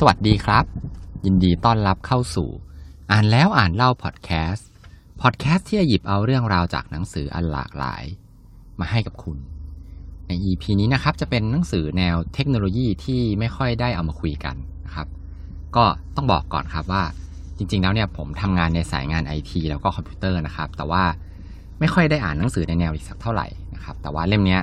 สวัสดีครับ ยินดีต้อนรับเข้าสู่ อ่านแล้วอ่านเล่าพอดแคสต์พอดแคสต์ที่จะหยิบเอาเรื่องราวจากหนังสืออันหลากหลาย มาให้กับคุณ ใน EP นี้นะครับจะเป็นหนังสือแนวเทคโนโลยีที่ไม่ค่อยได้เอามาคุยกันนะครับ ก็ต้องบอกก่อนครับว่าจริง ๆ แล้วเนี่ยผมทำงานในสายงานไอทีแล้วก็คอมพิวเตอร์นะครับ แต่ว่าไม่ค่อยได้อ่านหนังสือในแนวอีกสักเท่าไหร่นะครับ แต่ว่าเล่มนี้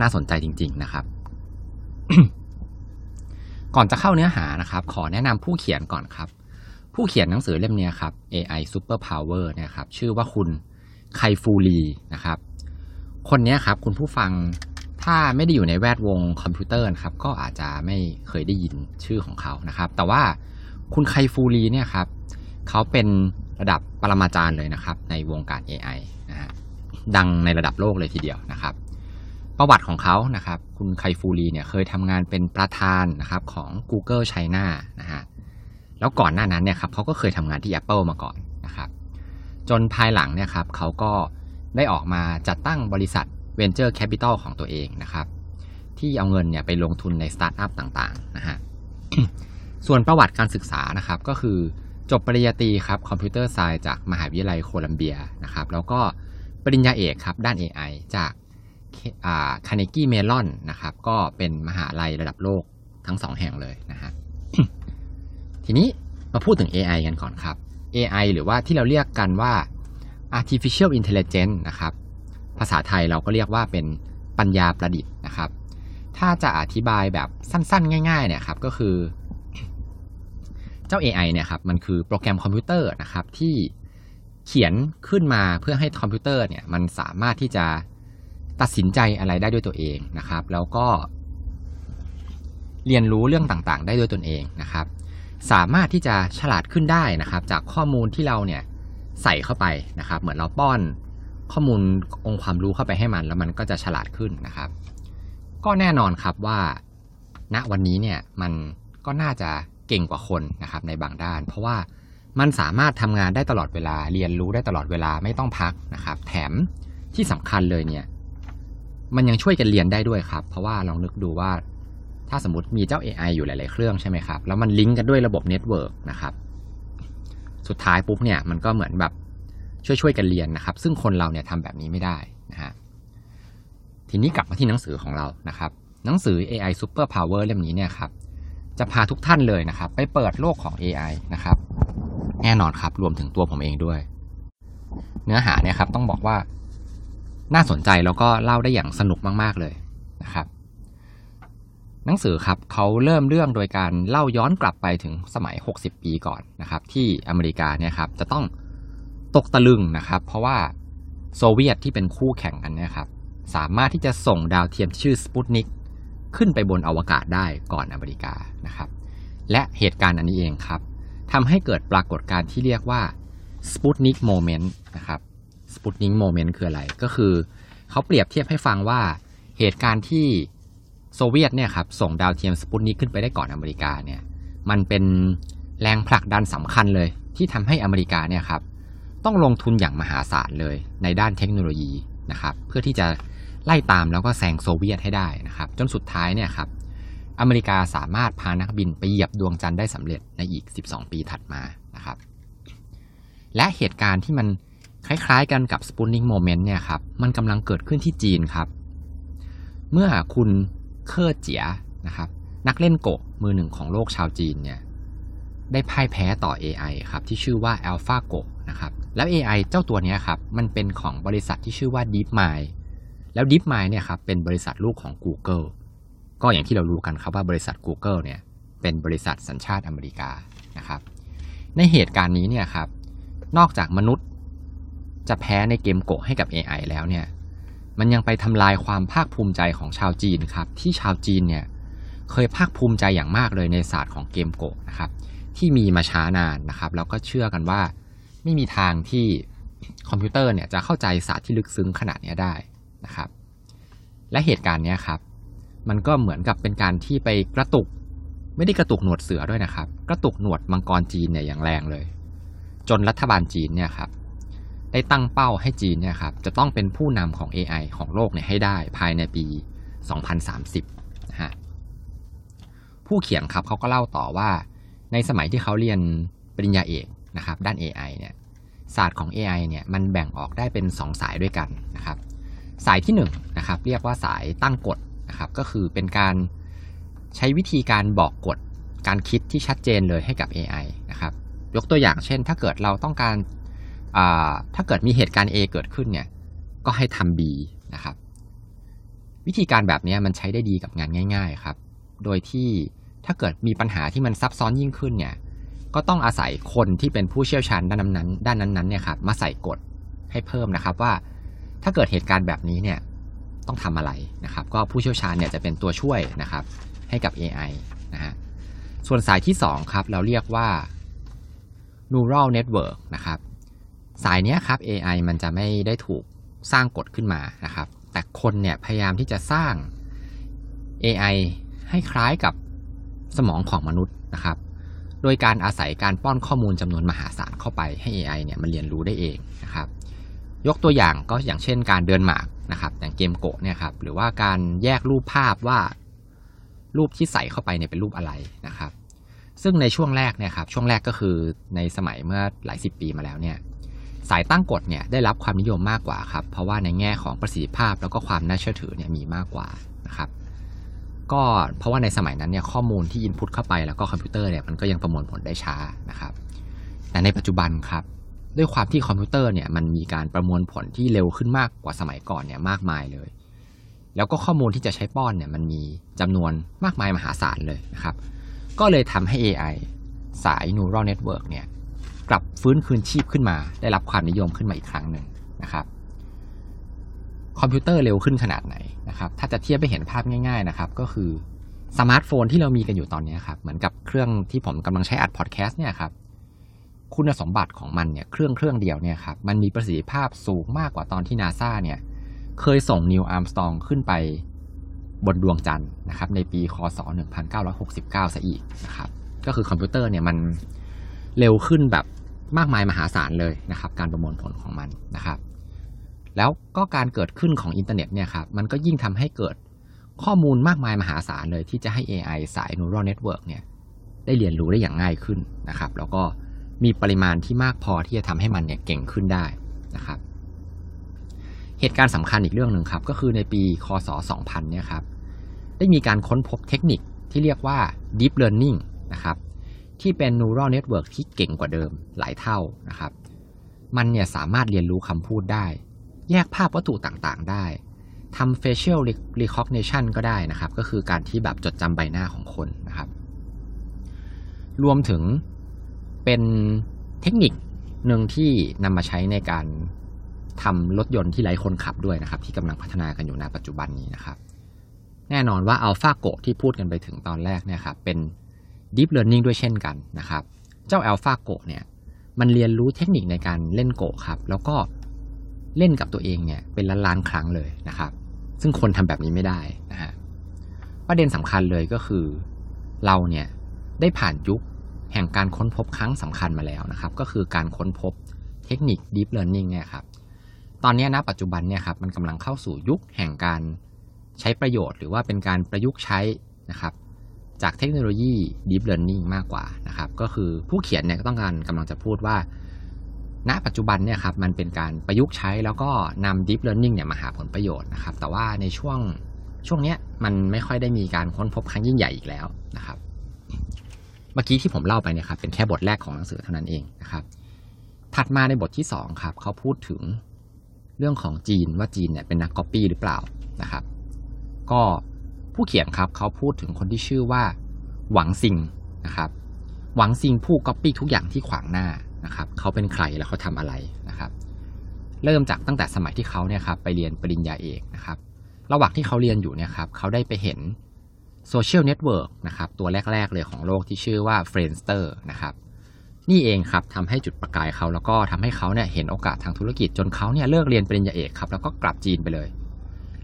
น่าสนใจจริง ๆ นะครับ ก่อนจะเข้าเนื้อหานะครับ ขอแนะนำผู้เขียนก่อนครับ ผู้เขียนหนังสือเล่มนี้ครับ AI Super Power เนี่ยครับ ชื่อว่าคุณไคฟูรีนะครับ คนนี้ครับคุณผู้ฟังถ้าไม่ได้อยู่ในแวดวงคอมพิวเตอร์นะครับ ก็อาจจะไม่เคยได้ยินชื่อของเขานะครับ แต่ว่าคุณไคฟูรีเนี่ยครับเขาเป็นระดับปรมาจารย์เลยนะครับ ในวงการ AI นะฮะดังในระดับโลกเลยทีเดียวนะครับ ประวัติของเขานะครับ คุณไคฟูลีเนี่ยเคยทำงานเป็นประธานนะครับของ Google China นะฮะแล้วก่อนหน้านั้นเนี่ยครับเขาก็เคยทำงานที่ Apple มาก่อนนะครับ จนภายหลังเนี่ยครับเขาก็ได้ออกมาจัดตั้งบริษัท Venture Capital ของตัวเองนะครับ ที่เอาเงินเนี่ยไปลงทุนในสตาร์ทอัพต่างๆนะฮะส่วนประวัติการศึกษานะครับก็คือจบปริญญาตรีครับคอมพิวเตอร์ไซน์จากมหาวิทยาลัยโคลัมเบียนะครับแล้วก็ปริญญาเอกครับด้าน AI จาก คาเนกี้เมลอนนะครับ ก็เป็นมหาลัยระดับโลกทั้งสองแห่งเลยนะฮะทีนี้มาพูดถึง AI กันก่อนครับ AI หรือว่าที่เราเรียกกันว่า artificial intelligence นะครับ ภาษาไทยเราก็เรียกว่าเป็นปัญญาประดิษฐ์นะครับ ถ้าจะอธิบายแบบสั้น ๆ ง่ายๆเนี่ยครับก็คือ เจ้า AI เนี่ยครับมันคือโปรแกรมคอมพิวเตอร์นะครับที่เขียนขึ้นมาเพื่อให้คอมพิวเตอร์เนี่ยมันสามารถที่จะ ตัดสินใจอะไรได้ด้วยตัวเองนะครับ แล้วก็เรียนรู้เรื่องต่างๆ ได้ด้วยตนเองนะครับ สามารถที่จะฉลาดขึ้นได้นะครับ จากข้อมูลที่เราเนี่ยใส่เข้าไปนะครับ เหมือนเราป้อนข้อมูลองค์ความรู้เข้าไปให้มัน แล้วมันก็จะฉลาดขึ้นนะครับ ก็แน่นอนครับว่า ณวันนี้เนี่ยมันก็น่าจะเก่งกว่าคนนะครับในบางด้าน เพราะว่ามันสามารถทำงานได้ตลอดเวลา เรียนรู้ได้ตลอดเวลาไม่ต้องพักนะครับ แถมที่สำคัญเลยเนี่ย มันยังช่วยกันเรียนได้ด้วยครับ เพราะว่าลองนึกดูว่า ถ้าสมมติมีเจ้า AI อยู่หลาย ๆ เครื่องใช่ไหมครับ แล้วมันลิงก์กันด้วยระบบ network นะครับ สุดท้ายปุ๊บเนี่ยมันก็เหมือนแบบช่วยๆกันเรียนนะครับ ซึ่งคนเราเนี่ยทำแบบนี้ไม่ได้นะฮะ ทีนี้กลับมาที่หนังสือของเรานะครับ หนังสือ AI Super Power เล่มนี้เนี่ยครับ จะพาทุกท่านเลยนะครับ ไปเปิดโลกของ AI นะครับ แน่นอนครับ รวมถึงตัวผมเองด้วย เนื้อหาเนี่ยครับต้องบอกว่า น่าสนใจแล้วก็เล่าได้อย่างสนุกมาก ๆ เลยนะครับ หนังสือครับเขาเริ่มเรื่องโดยการเล่าย้อนกลับไปถึงสมัย 60 ปีก่อนนะครับ ที่อเมริกาเนี่ยครับจะต้องตกตะลึงนะครับ เพราะว่าโซเวียตที่เป็นคู่แข่งกันเนี่ยครับสามารถที่จะส่งดาวเทียมชื่อสปุตนิกขึ้นไปบนอวกาศได้ก่อนอเมริกานะครับ และเหตุการณ์อันนี้เองครับทำให้เกิดปรากฏการณ์ที่เรียกว่า Sputnik moment นะครับ Sputnik moment คืออะไร ก็คือเขาเปรียบเทียบให้ฟังว่าเหตุการณ์ที่โซเวียตเนี่ยครับส่งดาวเทียมสปุตนิกขึ้นไปได้ก่อนอเมริกาเนี่ยมันเป็นแรงผลักดันสำคัญเลย ที่ทำให้อเมริกาเนี่ยครับต้องลงทุนอย่างมหาศาลเลยในด้านเทคโนโลยีนะครับเพื่อที่จะไล่ตามแล้วก็แซงโซเวียตให้ได้นะครับจนสุดท้ายเนี่ยครับอเมริกาสามารถพานักบินไปเหยียบดวงจันทร์ได้สำเร็จในอีก 12 ปีถัดมานะครับและเหตุการณ์ที่มัน คล้ายๆกันกับสปูนิงโมเมนต์เนี่ยครับ มันกำลังเกิดขึ้นที่จีนครับ เมื่อคุณเคอร์เจียนะครับ นักเล่นโกะมือหนึ่งของโลกชาวจีนเนี่ย ได้พ่ายแพ้ต่อ AI ครับ ที่ชื่อว่า AlphaGo นะครับแล้ว AI เจ้าตัวนี้ครับ มันเป็นของบริษัทที่ชื่อว่า DeepMind แล้ว DeepMind เนี่ยครับเป็นบริษัทลูกของ Google ก็อย่างที่เรารู้กันครับว่าบริษัท Google เนี่ยเป็นบริษัทสัญชาติอเมริกานะครับ ในเหตุการณ์นี้เนี่ยครับ นอกจากมนุษย์ จะแพ้ในเกมโกะให้กับ AI แล้วเนี่ย มันยังไปทำลายความภาคภูมิใจของชาวจีนครับ ที่ชาวจีนเนี่ยเคยภาคภูมิใจอย่างมากเลยในศาสตร์ของเกมโกะนะครับ ที่มีมาช้านานนะครับ แล้วก็เชื่อกันว่าไม่มีทางที่คอมพิวเตอร์เนี่ยจะเข้าใจศาสตร์ที่ลึกซึ้งขนาดนี้ได้นะครับ และเหตุการณ์นี้ครับ มันก็เหมือนกับเป็นการที่ไปกระตุก ไม่ได้กระตุกหนวดเสือด้วยนะครับ กระตุกหนวดมังกรจีนเนี่ยอย่างแรงเลย จนรัฐบาลจีนเนี่ยครับ ได้ตั้งเป้าให้จีนเนี่ยครับจะต้องเป็นผู้นำของ AI ของโลกเนี่ยให้ได้ภายในปี 2030นะฮะผู้เขียนครับเขาก็เล่าต่อว่า ในสมัยที่เขาเรียนปริญญาเอกนะครับด้าน AI เนี่ยศาสตร์ของ AI เนี่ยมันแบ่งออกได้เป็น 2 สายด้วยกันนะครับสายที่1นนะครับเรียกว่าสายตั้งกฎนะครับก็คือเป็นการใช้วิธีการบอกกฎการคิดที่ชัดเจนเลยให้กับ AI นะครับยกตัวอย่างเช่น ถ้าเกิดเราต้องการ ถ้าเกิดมีเหตุการณ์ A เกิดขึ้นเนี่ย ก็ให้ทำ B นะครับ วิธีการแบบนี้มันใช้ได้ดีกับงานง่าย ๆ ครับ โดยที่ถ้าเกิดมีปัญหาที่มันซับซ้อนยิ่งขึ้นเนี่ย ก็ต้องอาศัยคนที่เป็นผู้เชี่ยวชาญด้านนั้นด้านนั้นๆเนี่ยครับมาใส่กฎให้เพิ่มนะครับว่า ถ้าเกิดเหตุการณ์แบบนี้เนี่ยต้องทำอะไรนะครับ ก็ผู้เชี่ยวชาญเนี่ยจะเป็นตัวช่วยนะครับให้กับ AI นะฮะส่วนสายที่ 2 ครับ เราเรียกว่า neural network นะครับ สายนี้ครับ AI มันจะไม่ได้ถูกสร้างกฎขึ้นมานะครับ แต่คนเนี่ยพยายามที่จะสร้าง AI ให้คล้ายกับสมองของมนุษย์นะครับ โดยการอาศัยการป้อนข้อมูลจำนวนมหาศาลเข้าไปให้ AI เนี่ยมันเรียนรู้ได้เองนะครับ ยกตัวอย่างก็อย่างเช่นการเดินหมากนะครับอย่างเกมโกะเนี่ยครับหรือว่าการแยกรูปภาพว่ารูปที่ใส่เข้าไปเนี่ยเป็นรูปอะไรนะครับ ซึ่งในช่วงแรกเนี่ยครับช่วงแรกก็คือในสมัยเมื่อหลายสิบปีมาแล้วเนี่ย สายตั้งกฎเนี่ยได้รับความนิยมมากกว่าครับเพราะว่าในแง่ของประสิทธิภาพแล้วก็ความน่าเชื่อถือเนี่ยมีมากกว่านะครับก็เพราะว่าในสมัยนั้นเนี่ยข้อมูลที่อินพุตเข้าไปแล้วก็คอมพิวเตอร์เนี่ยมันก็ยังประมวลผลได้ช้านะครับแต่ในปัจจุบันครับด้วยความที่คอมพิวเตอร์เนี่ยมันมีการประมวลผลที่เร็วขึ้นมากกว่าสมัยก่อนเนี่ยมากมายเลย แล้วก็ข้อมูลที่จะใช้ป้อนเนี่ยมันมีจำนวนมากมายมหาศาลเลยนะครับ ก็เลยทำให้ AI สาย neural network เนี่ย กลับฟื้นคืนชีพขึ้นมา ได้รับความนิยมขึ้นมาอีกครั้งหนึ่งนะครับ คอมพิวเตอร์เร็วขึ้นขนาดไหนนะครับ ถ้าจะเทียบไปเห็นภาพง่าย ๆนะครับ ก็คือสมาร์ทโฟนที่เรามีกันอยู่ตอนนี้ครับ เหมือนกับเครื่องที่ผมกำลังใช้อัดพอดแคสต์เนี่ยครับ คุณสมบัติของมันเนี่ยเครื่องเครื่องเดียวเนี่ยครับ มันมีประสิทธิภาพสูงมากกว่าตอนที่นาซาเนี่ย เคยส่งนีล อาร์มสตรองขึ้นไปบนดวงจันทร์นะครับ ในปีคศ 1969ซะอีกนะครับ ก็คือคอมพิวเตอร์เนี่ยมัน เร็วขึ้นแบบมากมายมหาศาลเลยนะครับ การประมวลผลของมันนะครับ แล้วก็การเกิดขึ้นของอินเทอร์เน็ตเนี่ยครับมันก็ยิ่งทำให้เกิดข้อมูลมากมายมหาศาลเลยที่จะให้ AI สาย neural network เนี่ยได้เรียนรู้ได้อย่างง่ายขึ้นนะครับ แล้วก็มีปริมาณที่มากพอที่จะทำให้มันเนี่ยเก่งขึ้นได้นะครับ เหตุการณ์สำคัญอีกเรื่องหนึ่งครับ ก็คือในปีคศ 2000 เนี่ยครับ ได้มีการค้นพบเทคนิคที่เรียกว่า deep learning นะครับ ที่เป็น neural network ที่เก่งกว่าเดิมหลายเท่านะครับ มันเนี่ยสามารถเรียนรู้คำพูดได้ แยกภาพวัตถุต่างๆ ได้ทำ facial recognition ก็ได้นะครับ ก็คือการที่แบบจดจำใบหน้าของคนนะครับ รวมถึงเป็นเทคนิคหนึ่งที่นำมาใช้ในการทำรถยนต์ที่ไร้คนขับด้วยนะครับ ที่กำลังพัฒนากันอยู่ในปัจจุบันนี้นะครับ แน่นอนว่า AlphaGo ที่พูดกันไปถึงตอนแรกเนี่ยครับเป็น Deep Learning ด้วยเช่นกันนะครับ เจ้า AlphaGo เนี่ยมันเรียนรู้เทคนิคในการเล่นโกครับ แล้วก็เล่นกับตัวเองเนี่ยเป็นล้านล้านครั้งเลยนะครับ ซึ่งคนทำแบบนี้ไม่ได้นะฮะประเด็นสำคัญเลยก็คือ เราเนี่ยได้ผ่านยุคแห่งการค้นพบครั้งสำคัญมาแล้วนะครับ ก็คือการค้นพบเทคนิค Deep Learning เนี่ยครับตอนนี้นะปัจจุบันเนี่ยครับมันกำลังเข้าสู่ยุคแห่งการใช้ประโยชน์ หรือว่าเป็นการประยุกต์ใช้นะครับ จากเทคโนโลยี Deep Learning มากกว่านะครับ ก็คือผู้เขียนเนี่ยก็ต้องการกำลังจะพูดว่า ณ ปัจจุบันเนี่ยครับมันเป็นการประยุกต์ใช้แล้วก็นำ Deep Learning เนี่ยมาหาผลประโยชน์นะครับ แต่ว่าในช่วงช่วงเนี้ยมันไม่ค่อยได้มีการค้นพบครั้งยิ่งใหญ่อีกแล้วนะครับ เมื่อกี้ที่ผมเล่าไปเนี่ยครับเป็นแค่บทแรกของหนังสือเท่านั้นเองนะครับ ถัดมาในบทที่2ครับเขาพูดถึงเรื่องของจีนว่าจีนเนี่ยเป็นนักก๊อปปี้หรือเปล่านะครับ ก็ ผู้เขียนครับเขาพูดถึงคนที่ชื่อว่า หวังซิงนะครับ หวังซิงผู้ก๊อปปี้ทุกอย่างที่ขวางหน้านะครับเขาเป็นใครแล้วเขาทำอะไรนะครับ เริ่มจากตั้งแต่สมัยที่เขาเนี่ยครับไปเรียนปริญญาเอกนะครับ ระหว่างที่เขาเรียนอยู่เนี่ยครับเขาได้ไปเห็น social network นะครับตัวแรก ๆ เลยของโลกที่ชื่อว่า f r i e n d s t e r นะครับนี่เองครับทำให้จุดประกายเขาแล้วก็ทำให้เขาเนี่ยเห็นโอกาสทางธุรกิจจนเขาเนี่ยเลิกเรียนปริญญาเอกครับแล้วก็กลับจีนไปเลย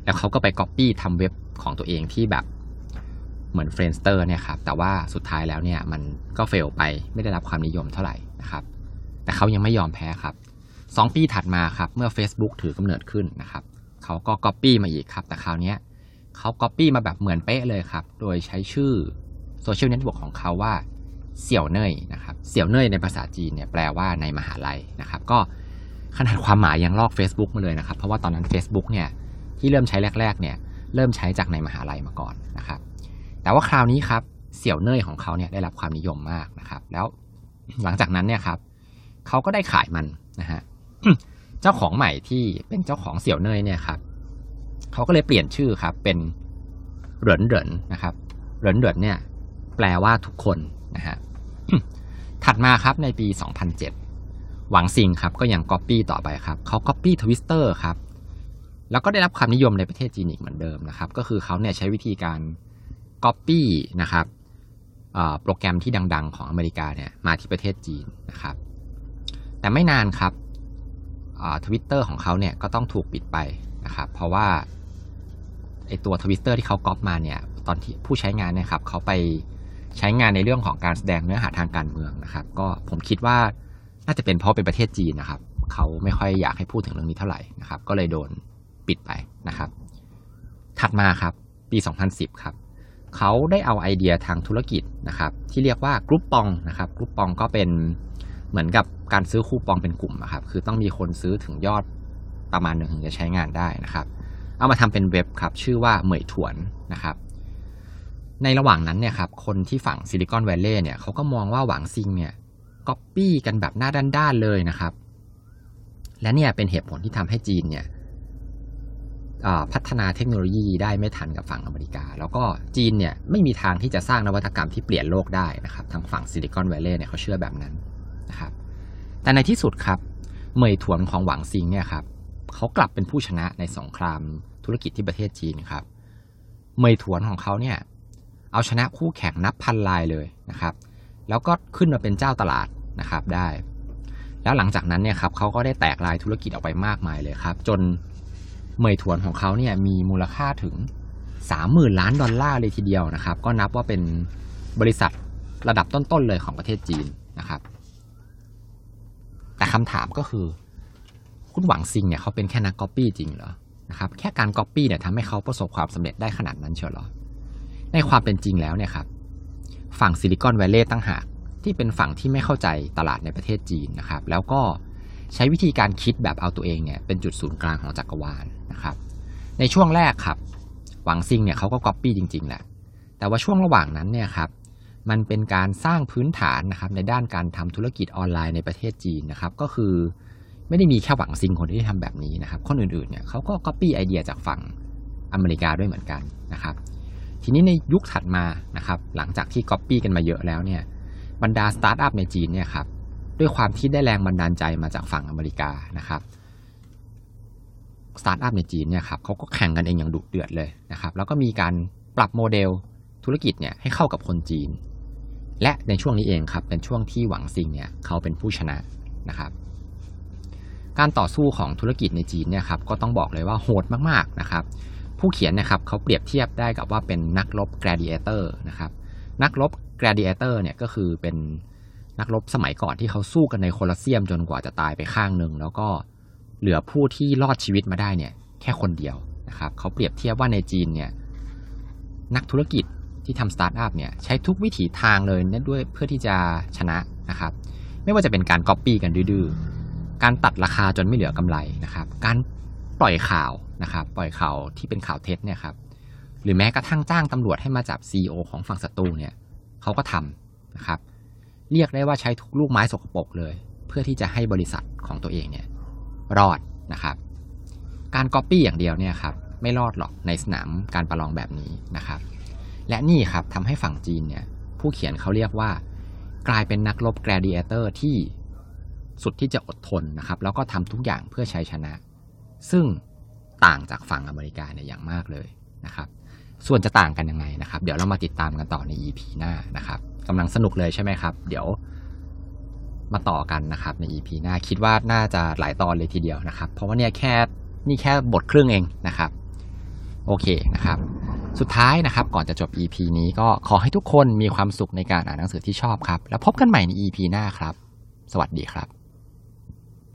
แล้วเขาก็ไปก๊อปปี้ทำเว็บของตัวเองที่แบบเหมือน f r i e n d s t e r เนี่ยครับ แต่ว่าสุดท้ายแล้วเนี่ยมันก็ fail ไปไม่ได้รับความนิยมเท่าไหร่นะครับ แต่เขายังไม่ยอมแพ้ครับสองปีถัดมาครับ เมื่อ Facebook ถือกำเนิดขึ้นนะครับ เขาก็ก๊อปปี้มาอีกครับ แต่คราวนี้เขาก๊อปปี้มาแบบเหมือนเป๊ะเลยครับ โดยใช้ชื่อ social network ของเขาว่าเสี่ยวเน่ยนะครับ เสี่ยวเน่ยในภาษาจีนเนี่ยแปลว่าในมหาลัยนะครับ ก็ขนาดความหมายยังลอก Facebook มาเลยนะครับ เพราะว่าตอนนั้น Facebook เนี่ย ที่เริ่มใช้แรกๆเนี่ยเริ่มใช้จากในมหาลัยมาก่อนนะครับแต่ว่าคราวนี้ครับเสี่ยวเนยของเขาเนี่ยได้รับความนิยมมากนะครับ แล้วหลังจากนั้นเนี่ยครับเขาก็ได้ขายมันนะฮะเจ้าของใหม่ที่เป็นเจ้าของเสี่ยวเนยเนี่ยครับเขาก็เลยเปลี่ยนชื่อครับเป็นเหรินเหรินนะครับเหรินเหรินเนี่ยแปลว่าทุกคนนะฮะถัดมาครับในปี 2007 หวังซิงครับก็ยังก๊อปปี้ต่อไปครับเขาก๊อปปี้ทวิสเตอร์ครับ แล้วก็ได้รับความนิยมในประเทศจีนอีกเหมือนเดิมนะครับ ก็คือเขาเนี่ยใช้วิธีการก๊อปปี้นะครับโปรแกรมที่ดัง ๆ ของอเมริกาเนี่ยมาที่ประเทศจีนนะครับ แต่ไม่นานครับทวิตเตอร์ของเขาเนี่ยก็ต้องถูกปิดไปนะครับ เพราะว่าไอตัวทวิตเตอร์ที่เขาก๊อปมาเนี่ยตอนที่ผู้ใช้งานเนี่ยครับเขาไปใช้งานในเรื่องของการแสดงเนื้อหาทางการเมืองนะครับ ก็ผมคิดว่าน่าจะเป็นเพราะเป็นประเทศจีนนะครับ เขาไม่ค่อยอยากให้พูดถึงเรื่องนี้เท่าไหร่นะครับ ก็เลยโดน ปิดไปนะครับ ถัดมาครับปี 2010 ครับเขาได้เอาไอเดียทางธุรกิจนะครับ ที่เรียกว่า Groupon นะครับ Groupon ก็เป็นเหมือนกับการซื้อคูปองเป็นกลุ่มนะครับ คือต้องมีคนซื้อถึงยอดประมาณหนึ่งถึงจะใช้งานได้นะครับ เอามาทำเป็นเว็บครับ ชื่อว่าเหมยถวนนะครับ ในระหว่างนั้นเนี่ยครับ คนที่ฝั่ง Silicon Valley เนี่ยเขาก็มองว่าหวังซิงเนี่ยก๊อปปี้กันแบบหน้าด้านๆเลยนะครับ และเนี่ยเป็นเหตุผลที่ทำให้จีนเนี่ย พัฒนาเทคโนโลยีได้ไม่ทันกับฝั่งอเมริกา แล้วก็จีนเนี่ยไม่มีทางที่จะสร้างนวัตกรรมที่เปลี่ยนโลกได้นะครับทางฝั่ง Silicon Valley เนี่ยเขาเชื่อแบบนั้นนะครับแต่ในที่สุดครับเมยถวนของหวังซิงเนี่ยครับเขากลับเป็นผู้ชนะในสงครามธุรกิจที่ประเทศจีนครับเมยถวนของเขาเนี่ยเอาชนะคู่แข่งนับพันลายเลยนะครับ แล้วก็ขึ้นมาเป็นเจ้าตลาดนะครับได้ แล้วหลังจากนั้นเนี่ยครับเขาก็ได้แตกลายธุรกิจออกไปมากมายเลยครับ จน เมยถวนของเขาเนี่ยมีมูลค่าถึงสามหมื่นล้านดอลลาร์เลยทีเดียวนะครับ ก็นับว่าเป็นบริษัทระดับต้นๆเลยของประเทศจีนนะครับ แต่คำถามก็คือ คุณหวังซิงเนี่ยเขาเป็นแค่นักก๊อปปี้จริงเหรอนะครับแค่การก๊อปปี้เนี่ยทำให้เขาประสบความสำเร็จได้ขนาดนั้นเชียวหรอ ในความเป็นจริงแล้วเนี่ยครับ ฝั่ง Silicon Valley ต่างหากที่เป็นฝั่งที่ไม่เข้าใจตลาดในประเทศจีนนะครับ แล้วก็ใช้วิธีการคิดแบบเอาตัวเองเนี่ยเป็นจุดศูนย์กลางของจักรวาล นะครับ ในช่วงแรกครับ หวังซิงเนี่ยเขาก็ก๊อปปี้จริงๆแหละ แต่ว่าช่วงระหว่างนั้นเนี่ยครับ มันเป็นการสร้างพื้นฐานนะครับในด้านการทำธุรกิจออนไลน์ในประเทศจีนนะครับ ก็คือไม่ได้มีแค่หวังซิงคนที่ทำแบบนี้นะครับ คนอื่นๆเนี่ยเขาก็ก๊อปปี้ไอเดียจากฝั่งอเมริกาด้วยเหมือนกันนะครับ ทีนี้ในยุคถัดมานะครับ หลังจากที่ก๊อปปี้กันมาเยอะแล้วเนี่ย บรรดาสตาร์ทอัพในจีนเนี่ยครับด้วยความที่ได้แรงบันดาลใจมาจากฝั่งอเมริกานะครับ สตาร์ทอัพในจีนเนี่ยครับเขาก็แข่งกันเองอย่างดุเดือดเลยนะครับ แล้วก็มีการปรับโมเดลธุรกิจเนี่ยให้เข้ากับคนจีน และในช่วงนี้เองครับเป็นช่วงที่หวังซิงเนี่ยเขาเป็นผู้ชนะนะครับ การต่อสู้ของธุรกิจในจีนเนี่ยครับก็ต้องบอกเลยว่าโหดมากๆนะครับ ผู้เขียนนะครับเขาเปรียบเทียบได้กับว่าเป็นนักรบ gladiator นะครับนักรบ gladiator เนี่ยก็คือเป็นนักรบสมัยก่อนที่เขาสู้กันในโคลอสเซียมจนกว่าจะตายไปข้างหนึ่งแล้วก็ เหลือผู้ที่รอดชีวิตมาได้เนี่ยแค่คนเดียวนะครับเขาเปรียบเทียบว่าในจีนเนี่ยนักธุรกิจที่ทำสตาร์ทอัพเนี่ยใช้ทุกวิถีทางเลยนั่นด้วยเพื่อที่จะชนะนะครับไม่ว่าจะเป็นการก๊อปปี้กันดื้อการตัดราคาจนไม่เหลือกำไรนะครับ การปล่อยข่าวนะครับ ปล่อยข่าวที่เป็นข่าวเท็จเนี่ยครับ หรือแม้กระทั่งจ้างตำรวจให้มาจับ CEO ของฝั่งศัตรูเนี่ยเขาก็ทำนะครับ เรียกได้ว่าใช้ทุกลูกไม้สกปรกเลย เพื่อที่จะให้บริษัทของตัวเองเนี่ย รอดนะครับ การก๊อปปี้อย่างเดียวเนี่ยครับไม่รอดหรอกในสนามการประลองแบบนี้นะครับ และนี่ครับทำให้ฝั่งจีนเนี่ยผู้เขียนเขาเรียกว่า กลายเป็นนักรบ gladiator ที่สุดที่จะอดทนนะครับ แล้วก็ทำทุกอย่างเพื่อใช้ชนะ ซึ่งต่างจากฝั่งอเมริกาเนี่ยอย่างมากเลยนะครับ ส่วนจะต่างกันยังไงนะครับ เดี๋ยวเรามาติดตามกันต่อใน EP หน้านะครับกำลังสนุกเลยใช่ไหมครับ เดี๋ยว มาต่อกันนะครับใน EP หน้าคิดว่าน่าจะหลายตอนเลยทีเดียวนะครับ เพราะว่าเนี่ยแค่นี่แค่บทครึ่งเองนะครับโอเคนะครับสุดท้ายนะครับก่อนจะจบ EP นี้ก็ขอให้ทุกคนมีความสุขในการอ่านหนังสือที่ชอบครับ แล้วพบกันใหม่ใน EP หน้าครับ สวัสดีครับ